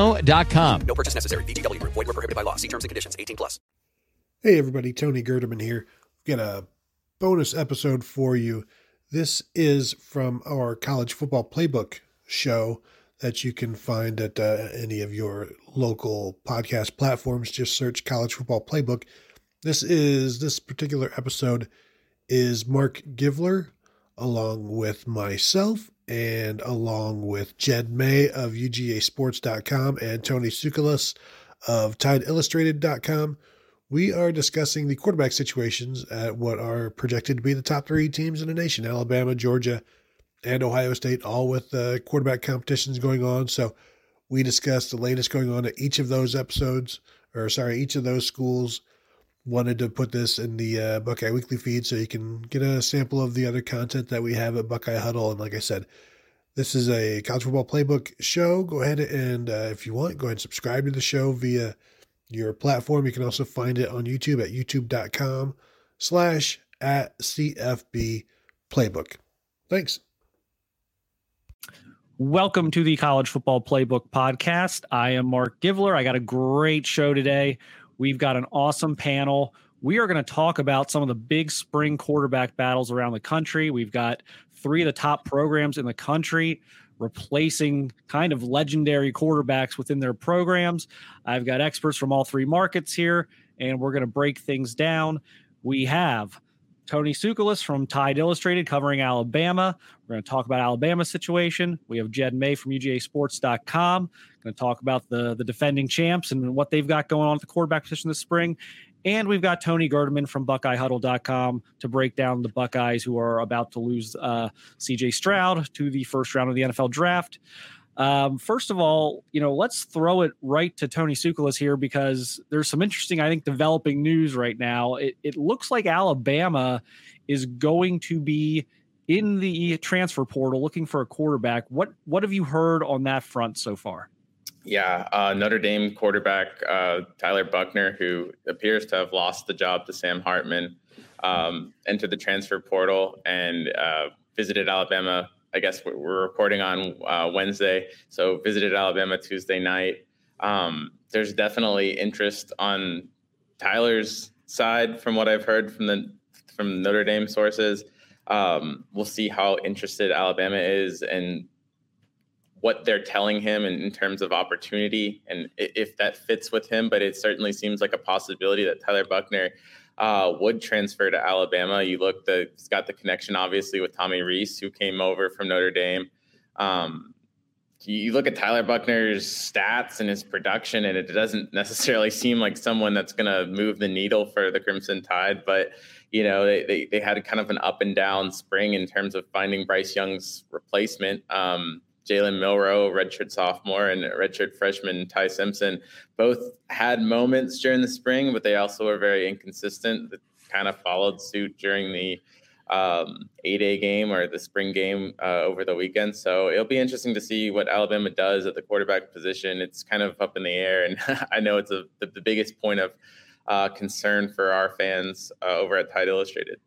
ChumbaCasino.com. No purchase necessary. VGW. Void were prohibited by law. See terms and conditions. 18 plus. Hey everybody, Tony Gerdeman here. We've got a bonus episode for you. This is from our college football playbook show that you can find at uh, any of your local podcast platforms. Just search college football playbook. This is this particular episode is Mark Givler, along with myself and along with Jed May of UGAsports.com and Tony Tsoukalas of TideIllustrated.com. We are discussing the quarterback situations at what are projected to be the top three teams in the nation Alabama, Georgia, and Ohio State, all with uh, quarterback competitions going on. So we discussed the latest going on at each of those episodes, or sorry, each of those schools wanted to put this in the uh, Buckeye Weekly feed so you can get a sample of the other content that we have at Buckeye Huddle. And like I said, this is a college football playbook show. Go ahead and, uh, if you want, go ahead and subscribe to the show via your platform. You can also find it on YouTube at youtube.com slash at CFB playbook. Thanks. Welcome to the College Football Playbook Podcast. I am Mark Givler. I got a great show today. We've got an awesome panel. We are going to talk about some of the big spring quarterback battles around the country. We've got three of the top programs in the country replacing kind of legendary quarterbacks within their programs. I've got experts from all three markets here, and we're going to break things down. We have Tony Tsoukalas from Tide Illustrated covering Alabama. We're going to talk about Alabama's situation. We have Jed May from UGAsports.com Going to talk about the the defending champs and what they've got going on at the quarterback position this spring. And we've got Tony Gerdeman from BuckeyeHuddle.com to break down the Buckeyes who are about to lose uh, CJ Stroud to the first round of the NFL draft. Um, first of all, you know, let's throw it right to Tony Tsoukalas here because there's some interesting, I think, developing news right now. It, it looks like Alabama is going to be in the transfer portal looking for a quarterback. What what have you heard on that front so far? Yeah, uh, Notre Dame quarterback uh, Tyler Buchner, who appears to have lost the job to Sam Hartman, um, entered the transfer portal and uh, visited Alabama. I guess we're recording on uh, Wednesday, so visited Alabama Tuesday night. Um, there's definitely interest on Tyler's side, from what I've heard from the from Notre Dame sources. Um, we'll see how interested Alabama is and what they're telling him in, in, terms of opportunity and if that fits with him. But it certainly seems like a possibility that Tyler Buchner uh, would transfer to Alabama. You look, the, he's got the connection obviously with Tommy Rees, who came over from Notre Dame. Um, you look at Tyler Buchner's stats and his production, and it doesn't necessarily seem like someone that's going to move the needle for the Crimson Tide. But you know, they, they, they had kind of an up and down spring in terms of finding Bryce Young's replacement. Um, Jalen Milroe, redshirt sophomore, and redshirt freshman Ty Simpson both had moments during the spring, but they also were very inconsistent. That kind of followed suit during the um, A game or the spring game uh, over the weekend. So it'll be interesting to see what Alabama does at the quarterback position. It's kind of up in the air, and I know it's a, the, the, biggest point of uh, concern for our fans uh, over at Tide Illustrated.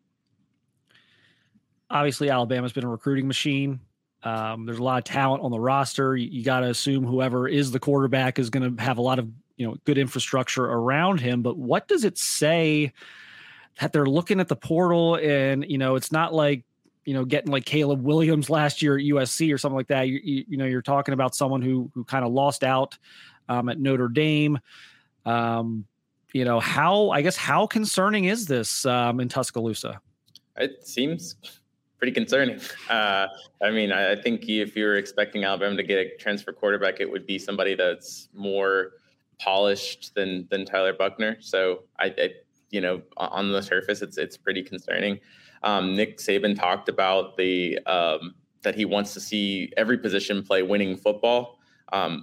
Obviously, Alabama's been a recruiting machine. Um, there's a lot of talent on the roster. You, you got to assume whoever is the quarterback is going to have a lot of you know good infrastructure around him. But what does it say? that they're looking at the portal and you know it's not like you know getting like Caleb Williams last year at USC or something like that. You, you, you know you're talking about someone who who kind of lost out um, at Notre Dame. Um, you know how I guess how concerning is this um, in Tuscaloosa? It seems pretty concerning. Uh, I mean, I, think if you were expecting Alabama to get a transfer quarterback, it would be somebody that's more polished than than Tyler Buchner. So I, I you know, on the surface, it's it's pretty concerning. Um, Nick Saban talked about the um, that he wants to see every position play winning football. Um,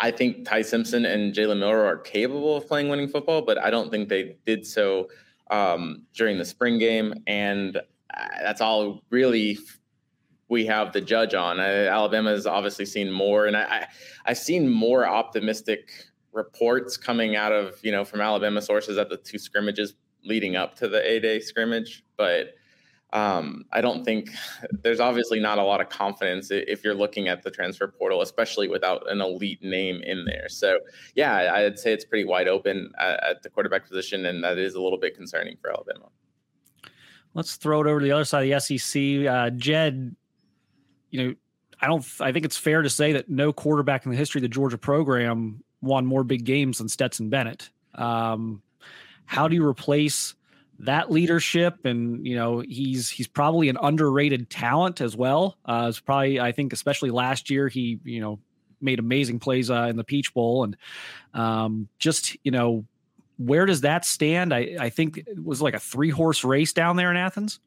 I think Ty Simpson and Jalen Milroe are capable of playing winning football, but I don't think they did so um, during the spring game, and that's all really we have the judge on. Uh, Alabama has obviously seen more, and I, I I've seen more optimistic reports coming out of you know from Alabama sources at the two scrimmages leading up to the A day scrimmage, but um, I don't think there's obviously not a lot of confidence if you're looking at the transfer portal, especially without an elite name in there. So, yeah, I'd say it's pretty wide open at, at the quarterback position, and that is a little bit concerning for Alabama. Let's throw it over to the other side of the SEC. Uh, Jed, you know, I don't. I think it's fair to say that no quarterback in the history of the Georgia program won more big games than Stetson Bennett. Um, how do you replace that leadership? And you know, he's he's probably an underrated talent as well. Uh, it's probably I think especially last year he you know made amazing plays uh, in the Peach Bowl and um, just you know where does that stand? I I think it was like a three horse race down there in Athens.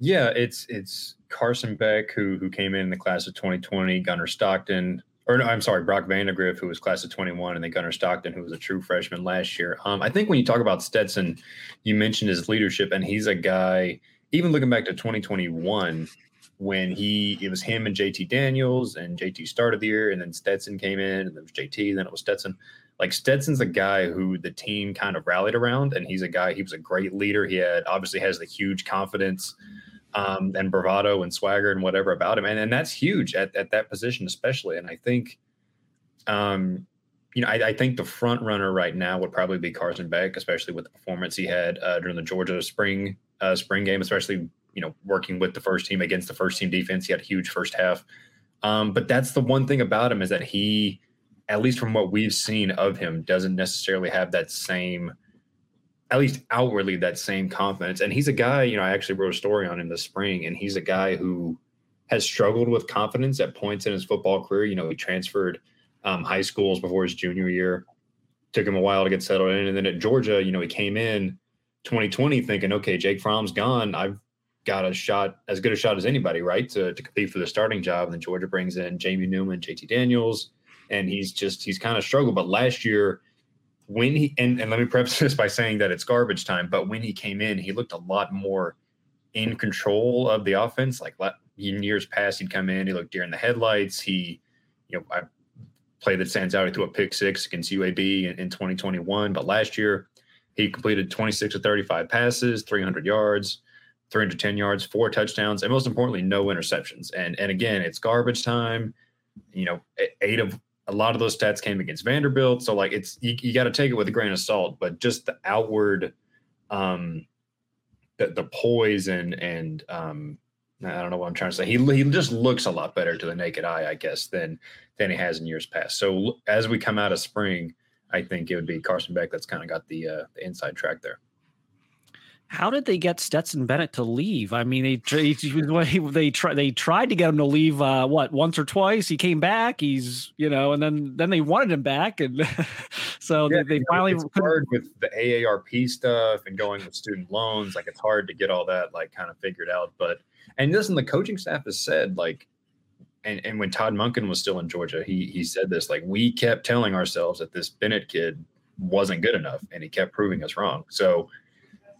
Yeah, it's it's Carson Beck who who came in the class of 2020, Gunnar Stockton, or no, I'm sorry, Brock Vandagriff, who was class of 21, and then Gunnar Stockton, who was a true freshman last year. Um, I think when you talk about Stetson, you mentioned his leadership, and he's a guy, even looking back to 2021, when he, it was him and JT Daniels, and JT started the year, and then Stetson came in, and then was JT, then it was Stetson. Like Stetson's a guy who the team kind of rallied around, and he's a guy, he was a great leader. He had obviously has the huge confidence um, and bravado and swagger and whatever about him. And, and that's huge at, at that position, especially. And I think, um, you know, I, I, think the front runner right now would probably be Carson Beck, especially with the performance he had uh, during the Georgia spring uh, spring game, especially you know working with the first team against the first team defense. He had a huge first half. Um, but that's the one thing about him is that he, at least from what we've seen of him, doesn't necessarily have that same at least outwardly that same confidence. And he's a guy, you know, I actually wrote a story on him this spring, and he's a guy who has struggled with confidence at points in his football career. You know, he transferred um, high schools before his junior year. Took him a while to get settled in. And then at Georgia, you know, he came in 2020 thinking, okay, Jake Fromm's gone. I've got a shot, as good a shot as anybody, right, to, to compete for the starting job. And then Georgia brings in Jamie Newman, JT Daniels, and he's just, he's kind of struggled. But last year, when he and, and let me preface this by saying that it's garbage time, but when he came in, he looked a lot more in control of the offense. Like in years past, he'd come in, he looked deer in the headlights. He, you know, I play that stands out. He threw a pick six against UAB in, in 2021, but last year he completed 26 to 35 passes, 300 yards, 310 yards, four touchdowns, and most importantly, no interceptions. And and again, it's garbage time. You know, eight of a lot of those stats came against Vanderbilt. So like it's you, you got to take it with a grain of salt, but just the outward um the, the poise and and um, I don't know what I'm trying to say. He he just looks a lot better to the naked eye, I guess, than than he has in years past. So as we come out of spring, I think it would be Carson Beck that's kind of got the uh, the inside track there. How did they get Stetson Bennett to leave? I mean, they they tried they tried to get him to leave. Uh, what once or twice? He came back. He's you know, and then then they wanted him back, and so yeah, they, they finally it's hard with the AARP stuff and going with student loans. Like it's hard to get all that like kind of figured out. But and listen, the coaching staff has said like and, and when Todd Monken was still in Georgia, he he said this like we kept telling ourselves that this Bennett kid wasn't good enough, and he kept proving us wrong. So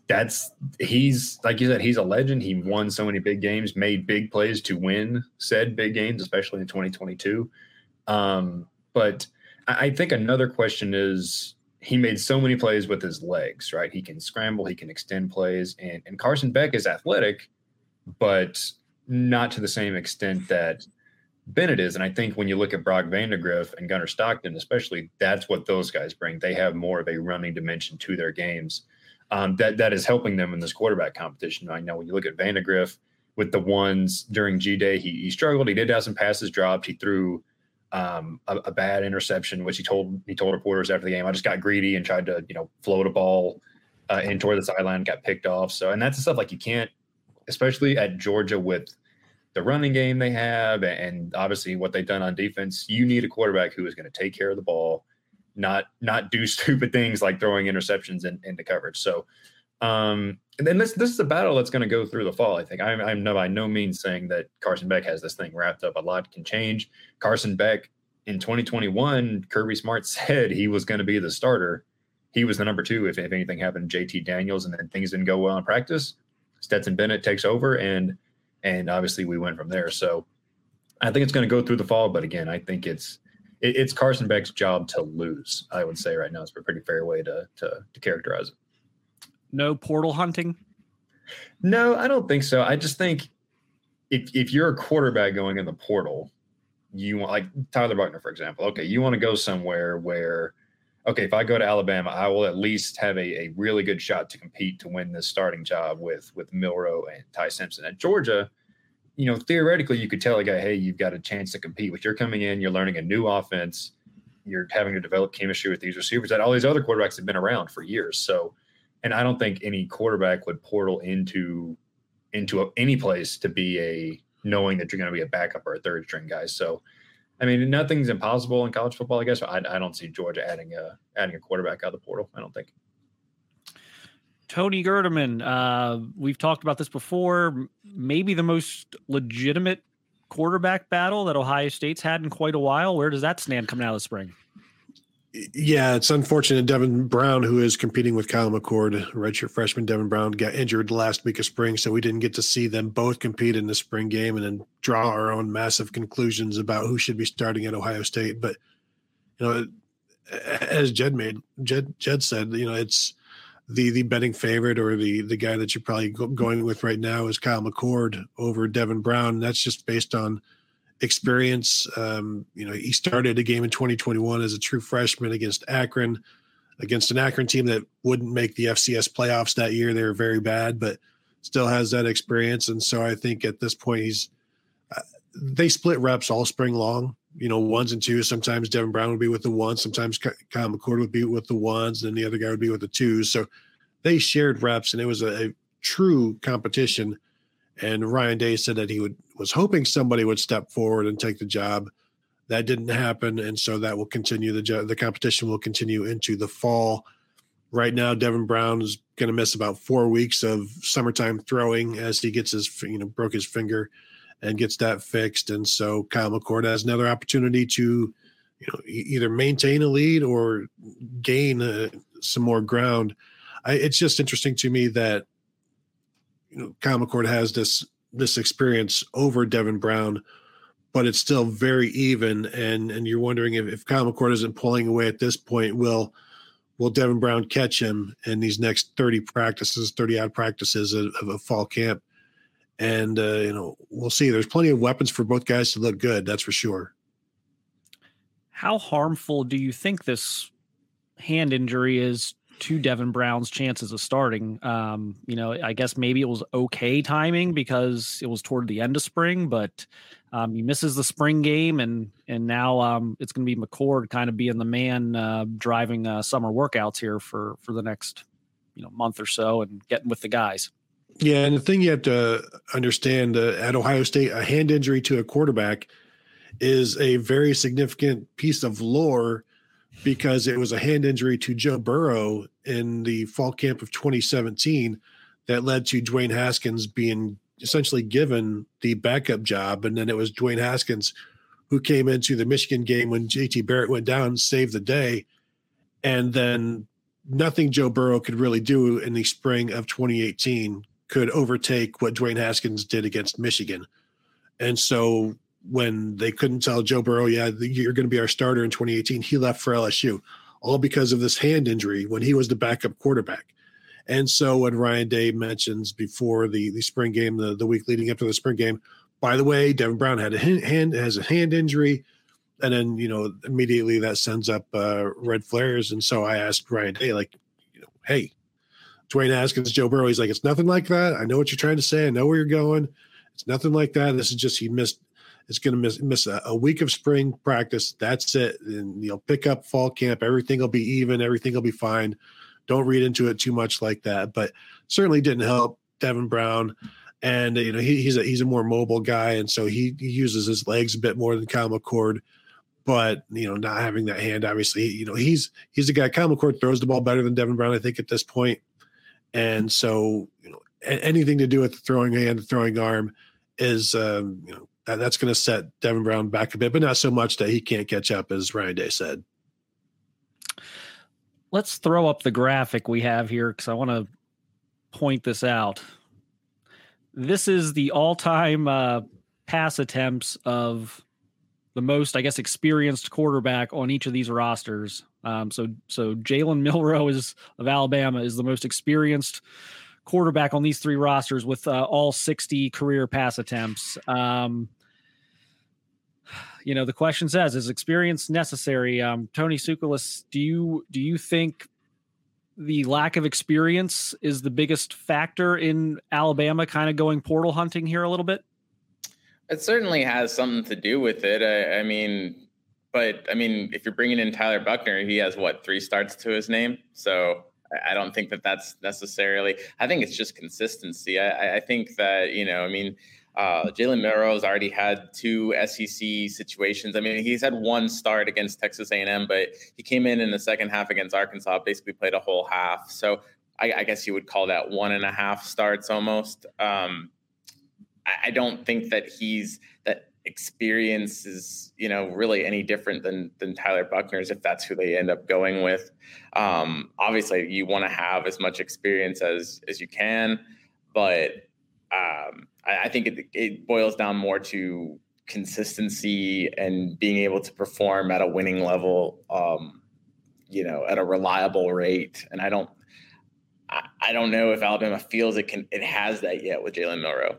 that's he's like you said, he's a legend. He won so many big games, made big plays to win said big games, especially in 2022. Um, but I, I think another question is he made so many plays with his legs, right? He can scramble, he can extend plays, and and Carson Beck is athletic, but not to the same extent that Bennett is. And I think when you look at Brock Vandagriff and Gunnar Stockton, especially, that's what those guys bring. They have more of a running dimension to their games. Um, that that is helping them in this quarterback competition. I know when you look at Vandagriff with the ones during G Day, he, he struggled. He did have some passes dropped. He threw um, a, a, bad interception, which he told he told reporters after the game, I just got greedy and tried to you know float a ball uh, in toward the sideline, got picked off. So and that's the stuff like you can't, especially at Georgia with the running game they have, and obviously what they've done on defense. You need a quarterback who is going to take care of the ball, not not do stupid things like throwing interceptions in, into coverage. So, um, and then this this is a battle that's going to go through the fall. I think I'm, I'm no by no means saying that Carson Beck has this thing wrapped up. A lot can change. Carson Beck in 2021, Kirby Smart said he was going to be the starter. He was the number two if, if anything happened. JT Daniels, and then things didn't go well in practice. Stetson Bennett takes over and and obviously we went from there. So I think it's going to go through the fall, but again, I think it's it, it's Carson Beck's job to lose. I would say right now it's a pretty fair way to to, to characterize it. No portal hunting. No, I don't think so. I just think if if you're a quarterback going in the portal, you want like Tyler Buchner, for example. Okay, you want to go somewhere where okay, if I go to Alabama, I will at least have a, a really good shot to compete to win this starting job with with Milroe and Ty Simpson. At Georgia, you know, theoretically, you could tell a guy, hey, you've got a chance to compete. But you're coming in, you're learning a new offense, you're having to develop chemistry with these receivers that all these other quarterbacks have been around for years. So, and I don't think any quarterback would portal into into a, any place to be a knowing that you're going to be a backup or a third string guy. So I mean, nothing's impossible in college football. I guess I, I don't see Georgia adding a adding a quarterback out of the portal. I don't think. Tony Gerdeman, uh, we've talked about this before. Maybe the most legitimate quarterback battle that Ohio State's had in quite a while. Where does that stand coming out of the spring? yeah, it's unfortunate. Devin Brown, who is competing with Kyle McCord, redshirt freshman Devin Brown, got injured last week of spring, so we didn't get to see them both compete in the spring game and then draw our own massive conclusions about who should be starting at Ohio State. But you know, as Jed made, Jed Jed said, you know, it's the the betting favorite or the the guy that you're probably going with right now is Kyle McCord over Devin Brown. That's just based on experience. Um, you know, he started a game in 2021 as a true freshman against Akron, against an Akron team that wouldn't make the FCS playoffs that year. They were very bad, but still has that experience. And so I think at this point, he's they split reps all spring long. You know, ones and twos. Sometimes Devin Brown would be with the ones. Sometimes Kyle McCord would be with the ones, and the other guy would be with the twos. So they shared reps, and it was a, a true competition and Ryan Day said that he would was hoping somebody would step forward and take the job. That didn't happen, and so that will continue. the The competition will continue into the fall. Right now, Devin Brown is going to miss about four weeks of summertime throwing as he gets his you know broke his finger and gets that fixed. And so Kyle McCord has another opportunity to you know either maintain a lead or gain uh, some more ground. I, it's just interesting to me that you know, Kyle McCord has this this experience over Devin Brown, but it's still very even. And and you're wondering if, if Kyle McCord isn't pulling away at this point, will will Devin Brown catch him in these next 30 practices, 30 odd practices of, of a fall camp? And uh, you know, we'll see. There's plenty of weapons for both guys to look good, that's for sure. How harmful do you think this hand injury is to Devin Brown's chances of starting. Um, you know, I guess maybe it was okay timing because it was toward the end of spring, but um, he misses the spring game, and and now um, it's going to be McCord kind of being the man uh, driving uh, summer workouts here for for the next you know month or so and getting with the guys. Yeah, and the thing you have to understand uh, at Ohio State, a hand injury to a quarterback is a very significant piece of lore because it was a hand injury to Joe Burrow in the fall camp of 2017 that led to Dwayne Haskins being essentially given the backup job. And then it was Dwayne Haskins who came into the Michigan game when JT Barrett went down, saved the day. And then nothing Joe Burrow could really do in the spring of 2018 could overtake what Dwayne Haskins did against Michigan. And so when they couldn't tell Joe Burrow, yeah, you're going to be our starter in 2018, he left for LSU, all because of this hand injury when he was the backup quarterback. And so when Ryan Day mentions before the, the spring game, the, the week leading up to the spring game, by the way, Devin Brown had a hand has a hand injury, and then you know immediately that sends up uh, red flares. And so I asked Ryan Day, like, you know, hey, Dwayne Haskins, Joe Burrow. He's like, it's nothing like that. I know what you're trying to say. I know where you're going. It's nothing like that. This is just he missed. It's going to miss miss a, a, week of spring practice. That's it. And you know, pick up fall camp. Everything will be even. Everything will be fine. Don't read into it too much like that. But certainly didn't help Devin Brown. And you know, he, he's a he's a more mobile guy, and so he, he uses his legs a bit more than Kyle McCord but you know, not having that hand, obviously, you know, he's he's a guy. Kyle McCord throws the ball better than Devin Brown, I think, at this point. And so, you know, anything to do with throwing hand, throwing arm is, um, you know, that, that's going to set Devin Brown back a bit, but not so much that he can't catch up, as Ryan Day said. Let's throw up the graphic we have here because I want to point this out. This is the all time uh, pass attempts of the most, I guess, experienced quarterback on each of these rosters. Um, so, so Jalen Milroe is of Alabama is the most experienced quarterback on these three rosters with uh, all 60 career pass attempts. Um, you know, the question says, is experience necessary? Um, Tony Tsoukalas, do you do you think the lack of experience is the biggest factor in Alabama kind of going portal hunting here a little bit? It certainly has something to do with it. I, I, mean, but I mean, if you're bringing in Tyler Buchner, he has what three starts to his name, so I, I don't think that that's necessarily. I think it's just consistency. I, I think that you know, I mean. Uh, Jalen Milroe's already had two SEC situations. I mean, he's had one start against Texas A&M, but he came in in the second half against Arkansas, basically played a whole half. So I, I guess you would call that one and a half starts almost. Um, I don't think that he's that experience is you know really any different than than Tyler Buchner's if that's who they end up going with. Um, obviously, you want to have as much experience as as you can, but um, I, I, think it, it boils down more to consistency and being able to perform at a winning level. Um, you know, at a reliable rate, and I don't. I, don't know if Alabama feels it can it has that yet with Jalen Milroe.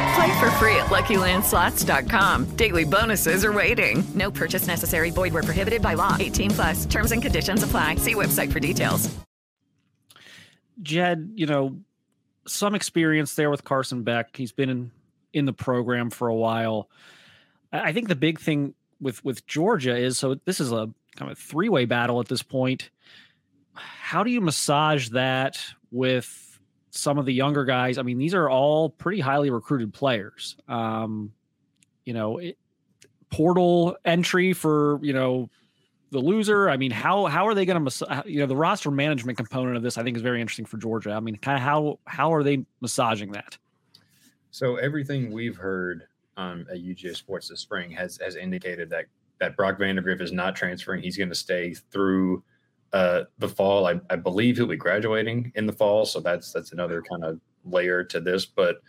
Play for free at LuckyLandSlots.com. Daily bonuses are waiting. No purchase necessary. Void were prohibited by law. 18 plus. Terms and conditions apply. See website for details. Jed, you know, some experience there with Carson Beck. He's been in, in the program for a while. I think the big thing with with Georgia is so this is a kind of three way battle at this point. How do you massage that with some of the younger guys? I mean, these are all pretty highly recruited players. Um, you know, it, portal entry for you know the loser. I mean, how how are they going to you know the roster management component of this? I think is very interesting for Georgia. I mean, kind of how how are they massaging that? So everything we've heard um, at UGA Sports this spring has has indicated that that Brock Vandagriff is not transferring. He's going to stay through uh, the fall. I, I believe he'll be graduating in the fall, so that's that's another kind of layer to this. But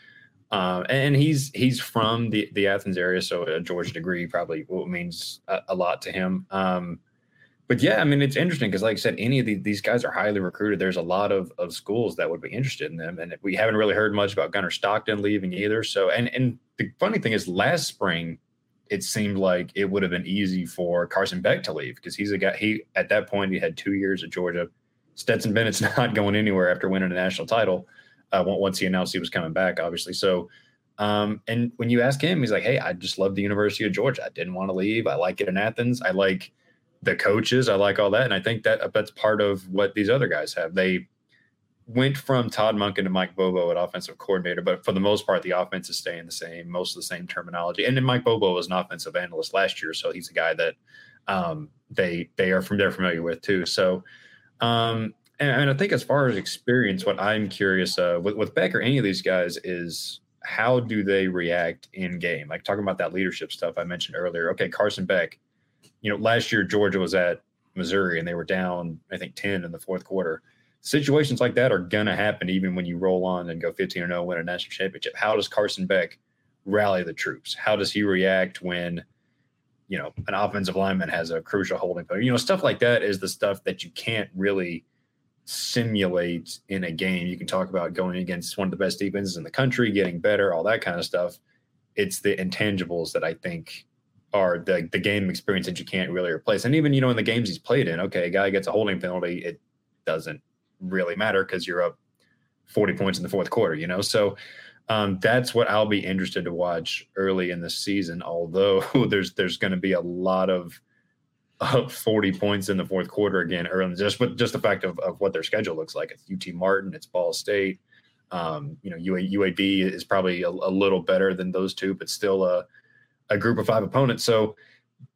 uh, and he's he's from the the Athens area, so a Georgia degree probably means a, a lot to him. Um, but yeah, I mean, it's interesting because, like I said, any of the, these guys are highly recruited. There's a lot of, of schools that would be interested in them, and we haven't really heard much about Gunnar Stockton leaving either. So, and and the funny thing is, last spring, it seemed like it would have been easy for Carson Beck to leave because he's a guy. He at that point he had two years at Georgia. Stetson Bennett's not going anywhere after winning a national title. Uh, once he announced he was coming back, obviously. So, um, and when you ask him, he's like, "Hey, I just love the University of Georgia. I didn't want to leave. I like it in Athens. I like." the coaches. I like all that, and I think that that's part of what these other guys have. They went from Todd Monken to Mike Bobo at offensive coordinator, but for the most part, the offense is staying the same, most of the same terminology. And then Mike Bobo was an offensive analyst last year, so he's a guy that um, they they are from they're familiar with too. So. Um, and, and I think as far as experience, what I'm curious uh, with, with Beck or any of these guys is how do they react in game? Like talking about that leadership stuff I mentioned earlier. Okay, Carson Beck, you know, last year Georgia was at Missouri and they were down, I think, 10 in the fourth quarter. Situations like that are going to happen even when you roll on and go 15 or 0, win a national championship. How does Carson Beck rally the troops? How does he react when, you know, an offensive lineman has a crucial holding player? You know, stuff like that is the stuff that you can't really simulate in a game. You can talk about going against one of the best defenses in the country, getting better, all that kind of stuff. It's the intangibles that I think are the the game experience that you can't really replace. And even you know in the games he's played in, okay, a guy gets a holding penalty, it doesn't really matter because you're up 40 points in the fourth quarter, you know. So um, that's what I'll be interested to watch early in the season. Although there's there's going to be a lot of up 40 points in the fourth quarter again early, just with just the fact of, of what their schedule looks like. It's UT Martin, it's Ball State. Um, you know, UA, UAB is probably a, a little better than those two, but still a a group of five opponents. So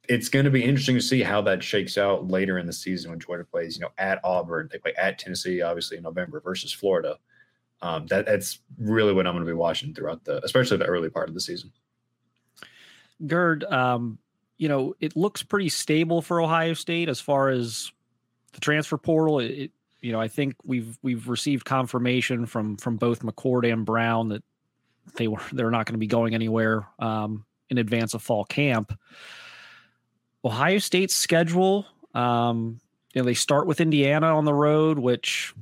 it's going to be interesting to see how that shakes out later in the season when Georgia plays, you know, at Auburn. They play at Tennessee, obviously in November versus Florida. Um, that that's really what I'm going to be watching throughout the, especially the early part of the season. Gerd, um, you know, it looks pretty stable for Ohio State as far as the transfer portal. It, you know, I think we've we've received confirmation from from both McCord and Brown that they were they're not going to be going anywhere. Um, in advance of fall camp. Ohio State's schedule, um, you know, they start with Indiana on the road, which,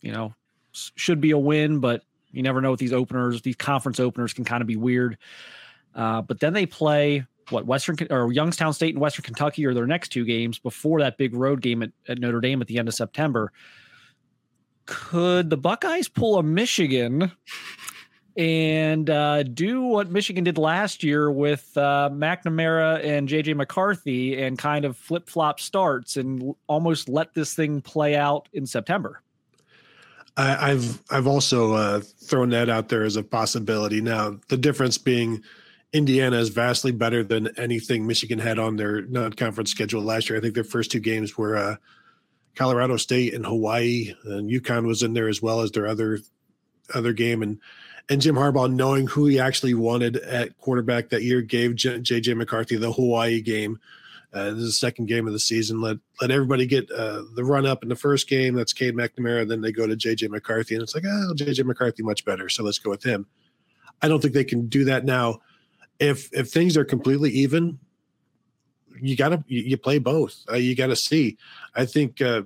you know, should be a win, but you never know with these openers. These conference openers can kind of be weird. Uh, but then they play what Western or Youngstown State and Western Kentucky are their next two games before that big road game at, at Notre Dame at the end of September. Could the Buckeyes pull a Michigan and uh, do what Michigan did last year with uh, McNamara and JJ McCarthy and kind of flip flop starts and almost let this thing play out in September. I, have I've also uh, thrown that out there as a possibility. Now the difference being Indiana is vastly better than anything Michigan had on their non-conference schedule last year. I think their first two games were uh, Colorado State and Hawaii, and UConn was in there as well as their other other game and and Jim Harbaugh, knowing who he actually wanted at quarterback that year, gave J.J. McCarthy the Hawaii game. Uh, this is the second game of the season. Let let everybody get uh, the run up in the first game. That's Cade McNamara. Then they go to J.J. McCarthy, and it's like, oh, J.J. McCarthy much better. So let's go with him. I don't think they can do that now. If if things are completely even, you gotta you, you play both. Uh, you gotta see. I think uh,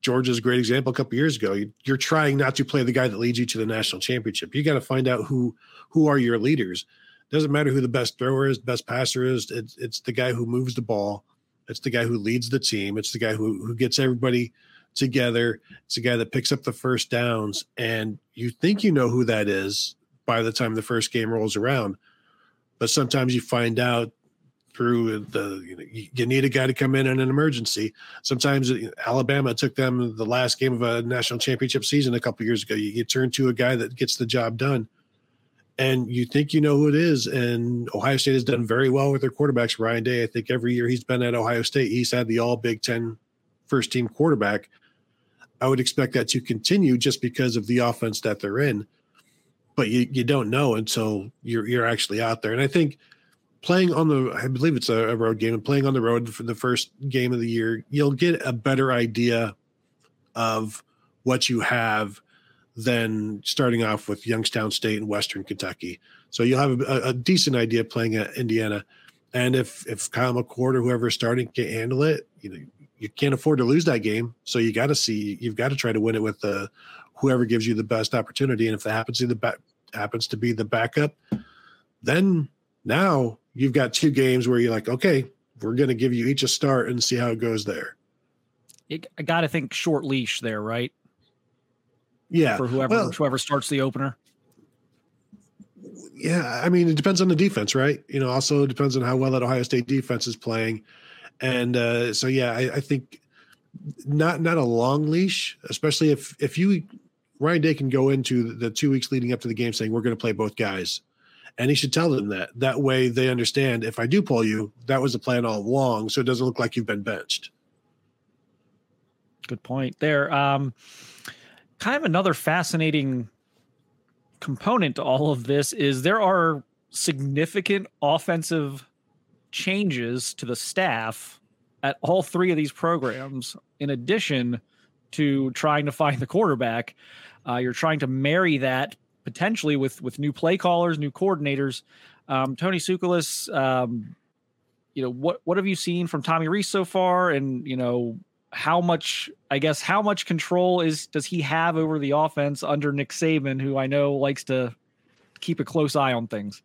Georgia's a great example a couple years ago. You, you're trying not to play the guy that leads you to the national championship. You got to find out who who are your leaders. Doesn't matter who the best thrower is, the best passer is. It's it's the guy who moves the ball. It's the guy who leads the team. It's the guy who who gets everybody together. It's the guy that picks up the first downs. And you think you know who that is by the time the first game rolls around. But sometimes you find out through the you, know, you need a guy to come in in an emergency. Sometimes uh, Alabama took them the last game of a national championship season a couple years ago. You, you turn to a guy that gets the job done, and you think you know who it is. And Ohio State has done very well with their quarterbacks. Ryan Day, I think every year he's been at Ohio State, he's had the All Big Ten first team quarterback. I would expect that to continue just because of the offense that they're in. But you, you don't know until you're you're actually out there. And I think playing on the I believe it's a, road game and playing on the road for the first game of the year, you'll get a better idea of what you have than starting off with Youngstown State and Western Kentucky. So you'll have a, a decent idea playing at Indiana. And if if Kyle McCord or whoever's starting can't handle it, you know, you can't afford to lose that game. So you got to see, you've got to try to win it with the whoever gives you the best opportunity. And if that happens to the happens to be the backup, then now you've got two games where you're like, okay, we're going to give you each a start and see how it goes there. I got to think short leash there, right? Yeah, for whoever well, whoever starts the opener. Yeah, I mean, it depends on the defense, right? You know, also depends on how well that Ohio State defense is playing. And uh, so, yeah, I, I, think not not a long leash, especially if if you Ryan Day can go into the two weeks leading up to the game saying we're going to play both guys, and he should tell them that. That way, they understand if I do pull you, that was the plan all along, so it doesn't look like you've been benched. Good point there. Um, kind of another fascinating component to all of this is there are significant offensive changes to the staff at all three of these programs, in addition to trying to find the quarterback. Uh, you're trying to marry that potentially with with new play callers, new coordinators. Um, Tony Tsoukalas, um, you know what what have you seen from Tommy Rees so far, and you know how much I guess how much control is does he have over the offense under Nick Saban, who I know likes to keep a close eye on things.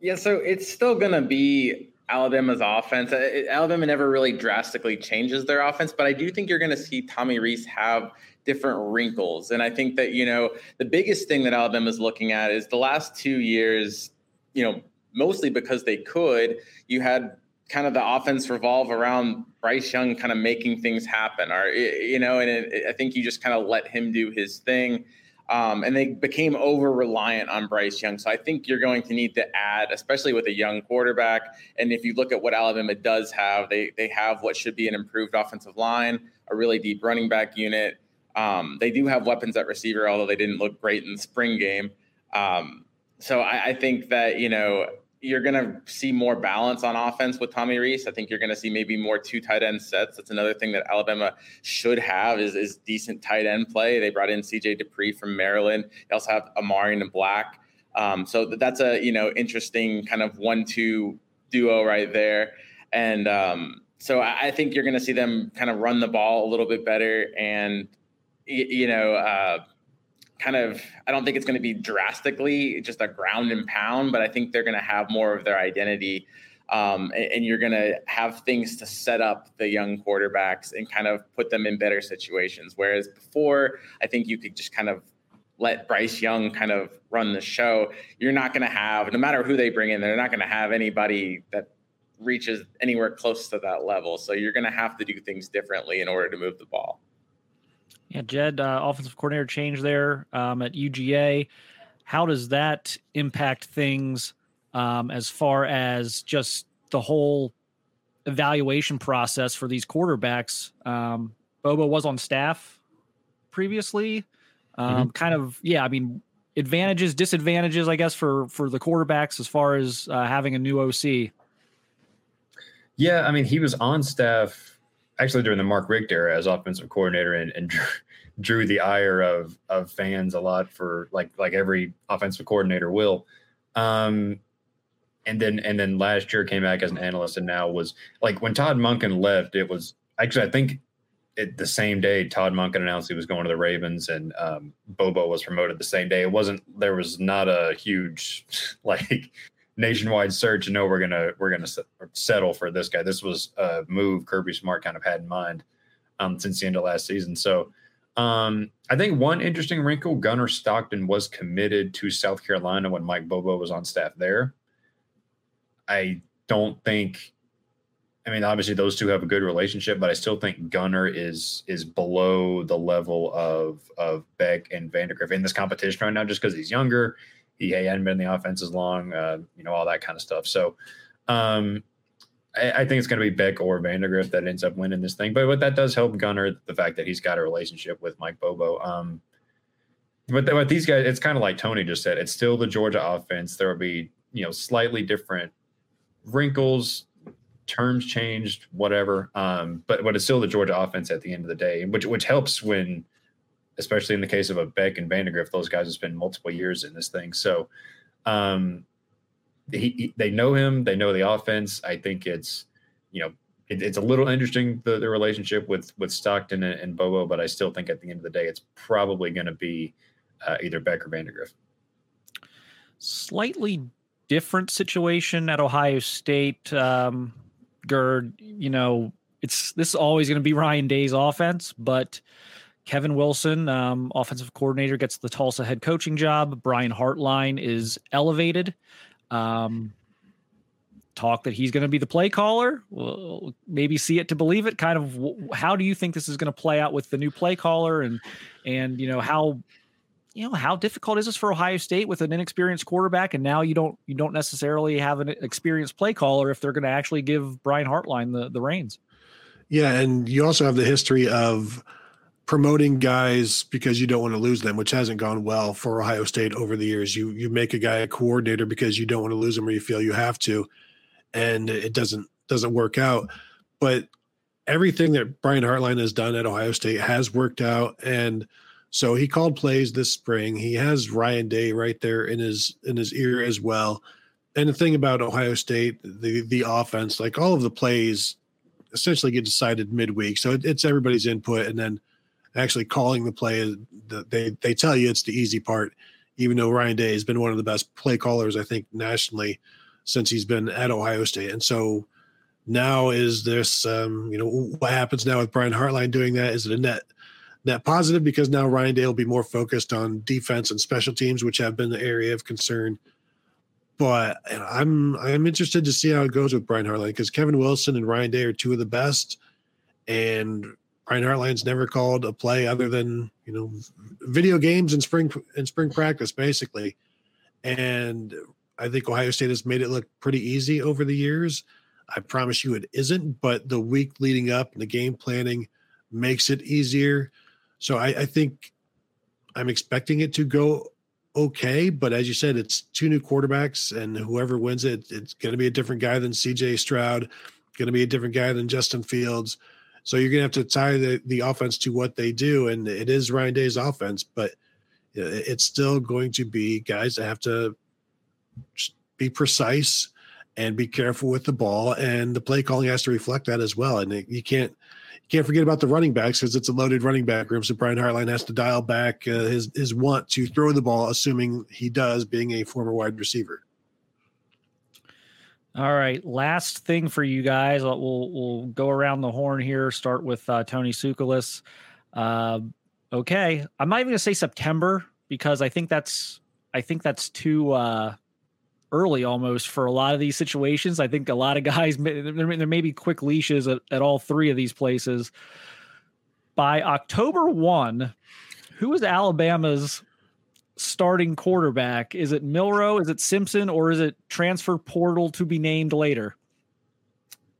Yeah, so it's still going to be Alabama's offense. Uh, Alabama never really drastically changes their offense, but I do think you're going to see Tommy Rees have different wrinkles. And I think that, you know, the biggest thing that Alabama is looking at is the last two years, you know, mostly because they could, you had kind of the offense revolve around Bryce Young kind of making things happen, or, you know, and it, I think you just kind of let him do his thing. Um, and they became over reliant on Bryce Young. So I think you're going to need to add, especially with a young quarterback. And if you look at what Alabama does have, they they have what should be an improved offensive line, a really deep running back unit. Um, they do have weapons at receiver, although they didn't look great in the spring game. Um, so I, I think that you know you're going to see more balance on offense with Tommy Rees. I think you're going to see maybe more two tight end sets. That's another thing that Alabama should have is, is decent tight end play. They brought in CJ Dippre from Maryland. They also have Amari Niblack. Um, so that's a you know interesting kind of one-two duo right there. And um, so I, I, think you're going to see them kind of run the ball a little bit better and you know. Uh, kind of I don't think it's going to be drastically just a ground and pound, but I think they're going to have more of their identity. Um, and, and, you're going to have things to set up the young quarterbacks and kind of put them in better situations. Whereas before, I think you could just kind of let Bryce Young kind of run the show. You're not going to have, no matter who they bring in, they're not going to have anybody that reaches anywhere close to that level. So you're going to have to do things differently in order to move the ball. Yeah, Jed, uh, offensive coordinator change there um, at UGA. How does that impact things um, as far as just the whole evaluation process for these quarterbacks? Um, Bobo was on staff previously. Um, mm-hmm. Kind of, yeah. I mean, advantages, disadvantages, I guess, for for the quarterbacks as far as uh, having a new OC. Yeah, I mean, he was on staff actually during the Mark Richt era as offensive coordinator and, and drew, the ire of of fans a lot for like like every offensive coordinator will. Um, and then and then last year came back as an analyst and now was like when Todd Monken left, it was actually I think it, the same day Todd Monken announced he was going to the Ravens and um, Bobo was promoted the same day. It wasn't there was not a huge like nationwide search. and No, we're gonna we're gonna settle for this guy. This was a move Kirby Smart kind of had in mind um, since the end of last season. So um, I think one interesting wrinkle: Gunnar Stockton was committed to South Carolina when Mike Bobo was on staff there. I don't think I mean, obviously those two have a good relationship, but I still think Gunnar is is below the level of of Beck and Vandagriff in this competition right now, just because he's younger. He, hadn't been in the offense as long, uh, you know, all that kind of stuff. So um, I, I, think it's going to be Beck or Vandagriff that ends up winning this thing. But what that does help Gunnar, the fact that he's got a relationship with Mike Bobo. Um, but, but these guys, it's kind of like Tony just said. It's still the Georgia offense. There will be you know slightly different wrinkles terms changed, whatever. Um, but but it's still the Georgia offense at the end of the day, which which helps when, especially in the case of a Beck and Vandagriff, those guys have spent multiple years in this thing. So, um, he, he, they know him, they know the offense. I think it's you know it, it's a little interesting the, the relationship with with Stockton and, and, Bobo, but I still think at the end of the day, it's probably going to be uh, either Beck or Vandagriff. Slightly different situation at Ohio State. Um, Gerd, you know, it's this is always going to be Ryan Day's offense, but Kevin Wilson, um, offensive coordinator, gets the Tulsa head coaching job. Brian Hartline is elevated. Um, talk that he's going to be the play caller. We'll maybe see it to believe it. Kind of, how do you think this is going to play out with the new play caller, and and you know how you know how difficult is this for Ohio State with an inexperienced quarterback, and now you don't you don't necessarily have an experienced play caller if they're going to actually give Brian Hartline the the reins. Yeah, and you also have the history of promoting guys because you don't want to lose them, which hasn't gone well for Ohio State over the years. You you make a guy a coordinator because you don't want to lose him or you feel you have to, and it doesn't doesn't work out. But everything that Brian Hartline has done at Ohio State has worked out, and so he called plays this spring. He has Ryan Day right there in his in his ear as well. And the thing about Ohio State, the the offense, like all of the plays, essentially get decided midweek. So it, it's everybody's input, and then actually calling the play. They they tell you it's the easy part, even though Ryan Day has been one of the best play callers I think nationally since he's been at Ohio State. And so now is this, um, you know, what happens now with Brian Hartline doing that? Is it a net? net positive because now Ryan Day will be more focused on defense and special teams, which have been the area of concern. But I'm I'm interested to see how it goes with Brian Hartline because Kevin Wilson and Ryan Day are two of the best, and Brian Hartline's never called a play other than you know video games and spring and spring practice basically, and I think Ohio State has made it look pretty easy over the years. I promise you it isn't, but the week leading up and the game planning makes it easier. So I, I think I'm expecting it to go okay, but as you said, it's two new quarterbacks, and whoever wins it, it's going to be a different guy than C.J. Stroud, going to be a different guy than Justin Fields. So you're going to have to tie the, the offense to what they do, and it is Ryan Day's offense, but it's still going to be guys that have to be precise and be careful with the ball, and the play calling has to reflect that as well. And you can't can't forget about the running backs because it's a loaded running back room. So Brian Hartline has to dial back uh, his his want to throw the ball, assuming he does, being a former wide receiver. All right, last thing for you guys. We'll we'll go around the horn here. Start with uh, Tony Tsoukalas. Uh, okay, I'm not even going to say September because I think that's I think that's too uh, early almost for a lot of these situations. I think a lot of guys, there, may be quick leashes at, at all three of these places. By October 1, who is Alabama's starting quarterback? Is it Milroe? Is it Simpson? Or is it transfer portal to be named later?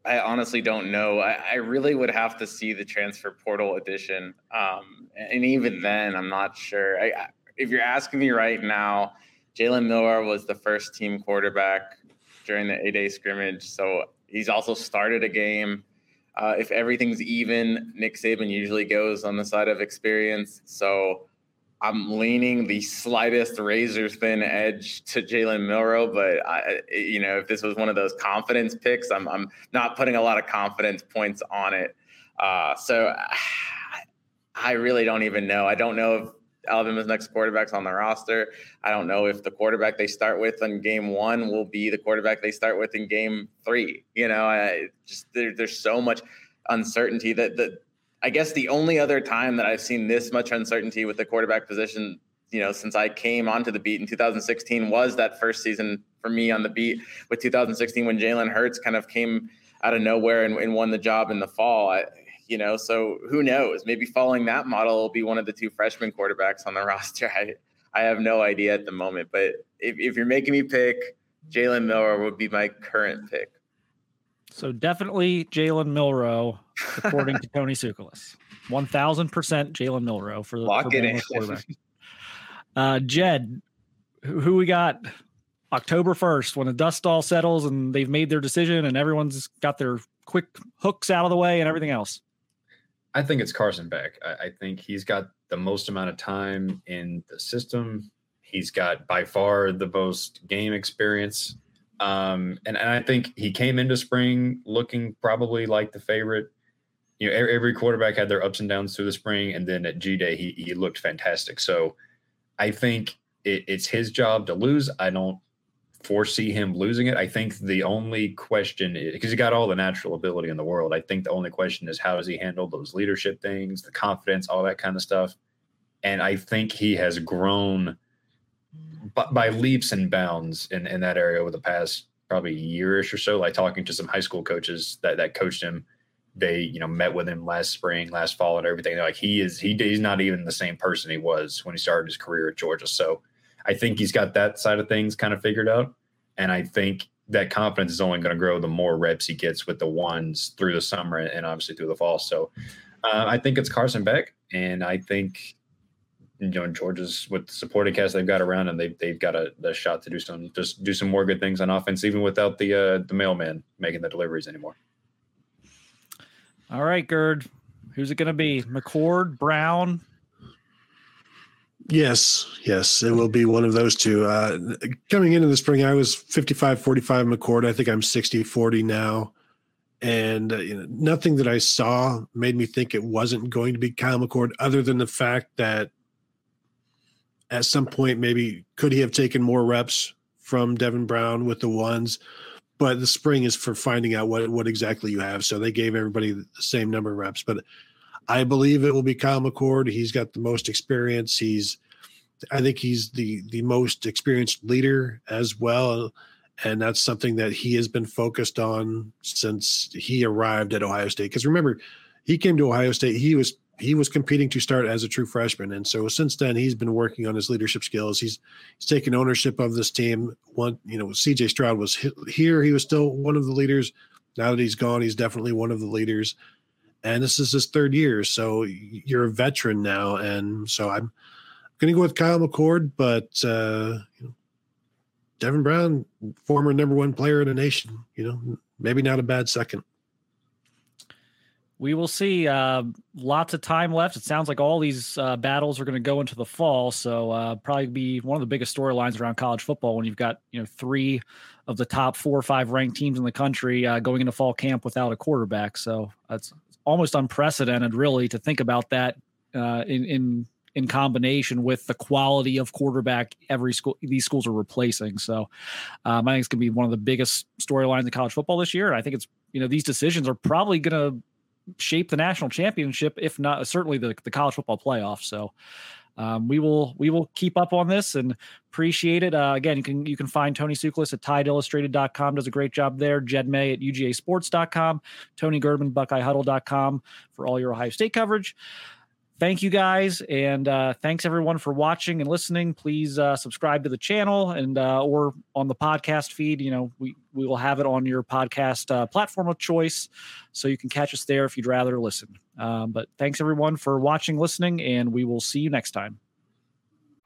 I honestly don't know. I, I, really would have to see the transfer portal edition, um, and even then, I'm not sure. I, I, if you're asking me right now, Jalen Milroe was the first team quarterback during the A-Day scrimmage. So he's also started a game. Uh, if everything's even, Nick Saban usually goes on the side of experience. So I'm leaning the slightest razor thin edge to Jalen Milroe, but I, you know, if this was one of those confidence picks, I'm I'm not putting a lot of confidence points on it. Uh, so I really don't even know. I don't know if Alabama's next quarterback's on the roster. I don't know if the quarterback they start with in game one will be the quarterback they start with in game three. You know, I just there, there's so much uncertainty that the I guess the only other time that I've seen this much uncertainty with the quarterback position, you know, since I came onto the beat in 2016 was that first season for me on the beat with 2016 when Jalen Hurts kind of came out of nowhere and, and won the job in the fall. I, you know, so who knows? Maybe following that model will be one of the two freshman quarterbacks on the roster. I, I have no idea at the moment, but if, if you're making me pick, Jalen Milroe would be my current pick. So definitely Jalen Milroe, according to Tony Tsoukalas. One thousand percent Jalen Milroe for the Lock for it Bama in. quarterback. uh, Jed, who, who we got? October first, when the dust all settles and they've made their decision and everyone's got their quick hooks out of the way and everything else. I think it's Carson Beck. I, I think he's got the most amount of time in the system. He's got by far the most game experience. Um, and, and I think he came into spring looking probably like the favorite. You know, every, quarterback had their ups and downs through the spring, and then at G Day he he looked fantastic. So I think it, it's his job to lose. I don't foresee him losing it. I think the only question because he got all the natural ability in the world. I think the only question is how does he handle those leadership things, the confidence, all that kind of stuff. And I think he has grown by, leaps and bounds in, in that area over the past probably yearish or so. Like talking to some high school coaches that that coached him, they you know met with him last spring, last fall, and everything. They're like he is he he's not even the same person he was when he started his career at Georgia. So I think he's got that side of things kind of figured out. And I think that confidence is only going to grow the more reps he gets with the ones through the summer and obviously through the fall. So uh, I think it's Carson Beck. And I think, you know, Georgia's with the supporting cast they've got around and they've, they've got a, a shot to do some, just do some more good things on offense, even without the, uh, the mailman making the deliveries anymore. All right, Gerd, who's it going to be? McCord, Brown, Yes, yes, it will be one of those two. Uh, coming into the spring, I was 55 45 McCord. I think I'm 60 40 now. And uh, you know, nothing that I saw made me think it wasn't going to be Kyle McCord, other than the fact that at some point, maybe could he have taken more reps from Devin Brown with the ones? But the spring is for finding out what, what exactly you have. So they gave everybody the same number of reps. But I believe it will be Kyle McCord. He's got the most experience. He's, I think he's the the most experienced leader as well, and that's something that he has been focused on since he arrived at Ohio State. Because remember, he came to Ohio State. He was he was competing to start as a true freshman, and so since then he's been working on his leadership skills. He's he's taken ownership of this team. One, you know, C.J. Stroud was here. He was still one of the leaders. Now that he's gone, he's definitely one of the leaders and this is his third year. So you're a veteran now, and so I'm going to go with Kyle McCord, but uh, you know, Devin Brown, former number one player in the nation, you know, maybe not a bad second. We will see. Uh, lots of time left. It sounds like all these uh, battles are going to go into the fall, so uh, probably be one of the biggest storylines around college football when you've got you know three of the top four or five ranked teams in the country uh, going into fall camp without a quarterback. So that's almost unprecedented, really, to think about that uh, in in in combination with the quality of quarterback every school these schools are replacing. So um, I think it's going to be one of the biggest storylines in college football this year. And I think it's you know these decisions are probably going to shape the national championship, if not certainly the the college football playoff. So. Um, we will we will keep up on this and appreciate it. Uh, again, you can you can find Tony Tsoukalas at TideIllustrated.com. Does a great job there. Jed May at UGASports.com. Tony Gerdeman, BuckeyeHuddle.com for all your Ohio State coverage. Thank you guys, and uh, thanks everyone for watching and listening. Please uh, subscribe to the channel and uh, or on the podcast feed. You know, we we will have it on your podcast uh, platform of choice, so you can catch us there if you'd rather listen. Um, but thanks everyone for watching, listening, and we will see you next time.